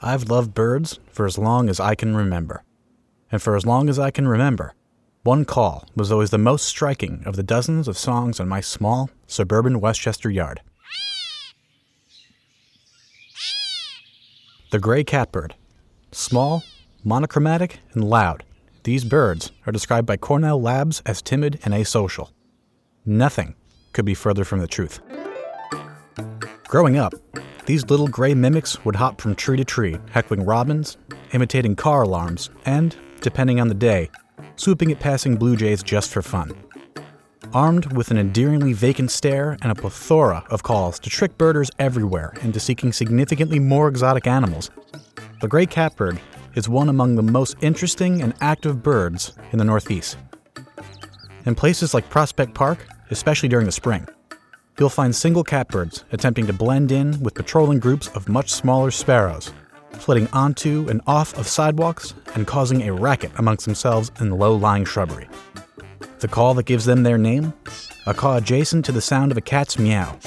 I've loved birds for as long as I can remember. And for as long as I can remember, one call was always the most striking of the dozens of songs in my small, suburban Westchester yard. The gray catbird. Small, monochromatic, and loud, these birds are described by Cornell Labs as timid and asocial. Nothing could be further from the truth. Growing up, these little gray mimics would hop from tree to tree, heckling robins, imitating car alarms, and, depending on the day, swooping at passing blue jays just for fun. Armed with an endearingly vacant stare and a plethora of calls to trick birders everywhere into seeking significantly more exotic animals, the gray catbird is one among the most interesting and active birds in the Northeast. In places like Prospect Park, especially during the spring, you'll find single catbirds attempting to blend in with patrolling groups of much smaller sparrows, flitting onto and off of sidewalks and causing a racket amongst themselves in low lying shrubbery. The call that gives them their name, a call adjacent to the sound of a cat's meow,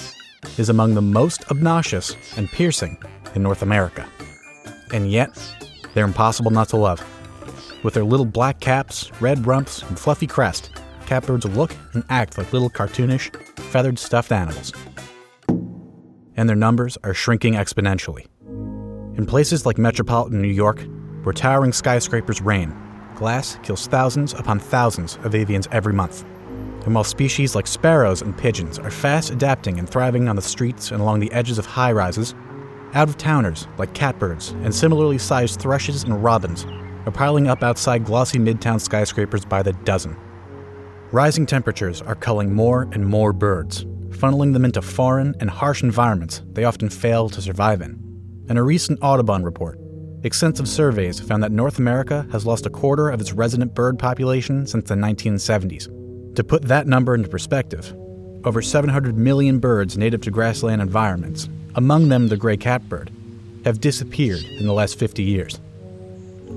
is among the most obnoxious and piercing in North America. And yet, they're impossible not to love. With their little black caps, red rumps, and fluffy crest, catbirds look and act like little cartoonish, feathered stuffed animals. And their numbers are shrinking exponentially. In places like metropolitan New York, where towering skyscrapers reign, glass kills thousands upon thousands of avians every month. And while species like sparrows and pigeons are fast adapting and thriving on the streets and along the edges of high rises, out of towners like catbirds and similarly sized thrushes and robins are piling up outside glossy midtown skyscrapers by the dozen. Rising temperatures are culling more and more birds, funneling them into foreign and harsh environments they often fail to survive in. In a recent Audubon report, extensive surveys found that North America has lost a quarter of its resident bird population since the 1970s. To put that number into perspective, over 700 million birds native to grassland environments among them the gray catbird, have disappeared in the last 50 years.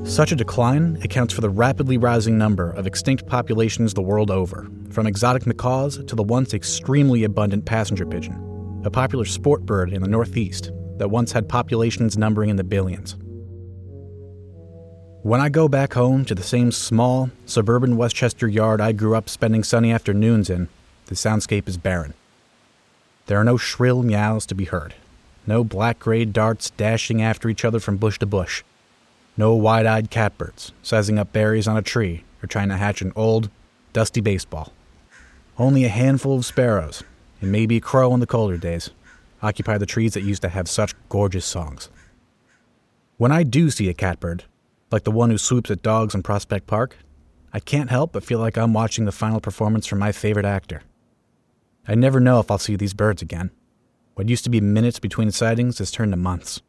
Such a decline accounts for the rapidly rising number of extinct populations the world over, from exotic macaws to the once extremely abundant passenger pigeon, a popular sport bird in the Northeast that once had populations numbering in the billions. When I go back home to the same small, suburban Westchester yard I grew up spending sunny afternoons in, the soundscape is barren. There are no shrill meows to be heard, no black gray darts dashing after each other from bush to bush. No wide eyed catbirds sizing up berries on a tree or trying to hatch an old, dusty baseball. Only a handful of sparrows, and maybe a crow in the colder days, occupy the trees that used to have such gorgeous songs. When I do see a catbird, like the one who swoops at dogs in Prospect Park, I can't help but feel like I'm watching the final performance from my favorite actor. I never know if I'll see these birds again. What used to be minutes between sightings has turned to months.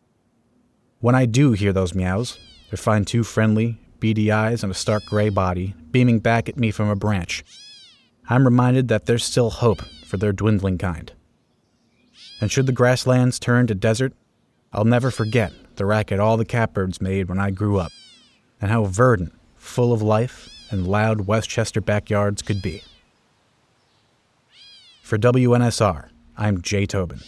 When I do hear those meows, or find two friendly, beady eyes and a stark gray body beaming back at me from a branch, I'm reminded that there's still hope for their dwindling kind. And should the grasslands turn to desert, I'll never forget the racket all the catbirds made when I grew up, and how verdant, full of life, and loud Westchester backyards could be. For WNSR, I'm Jay Tobin.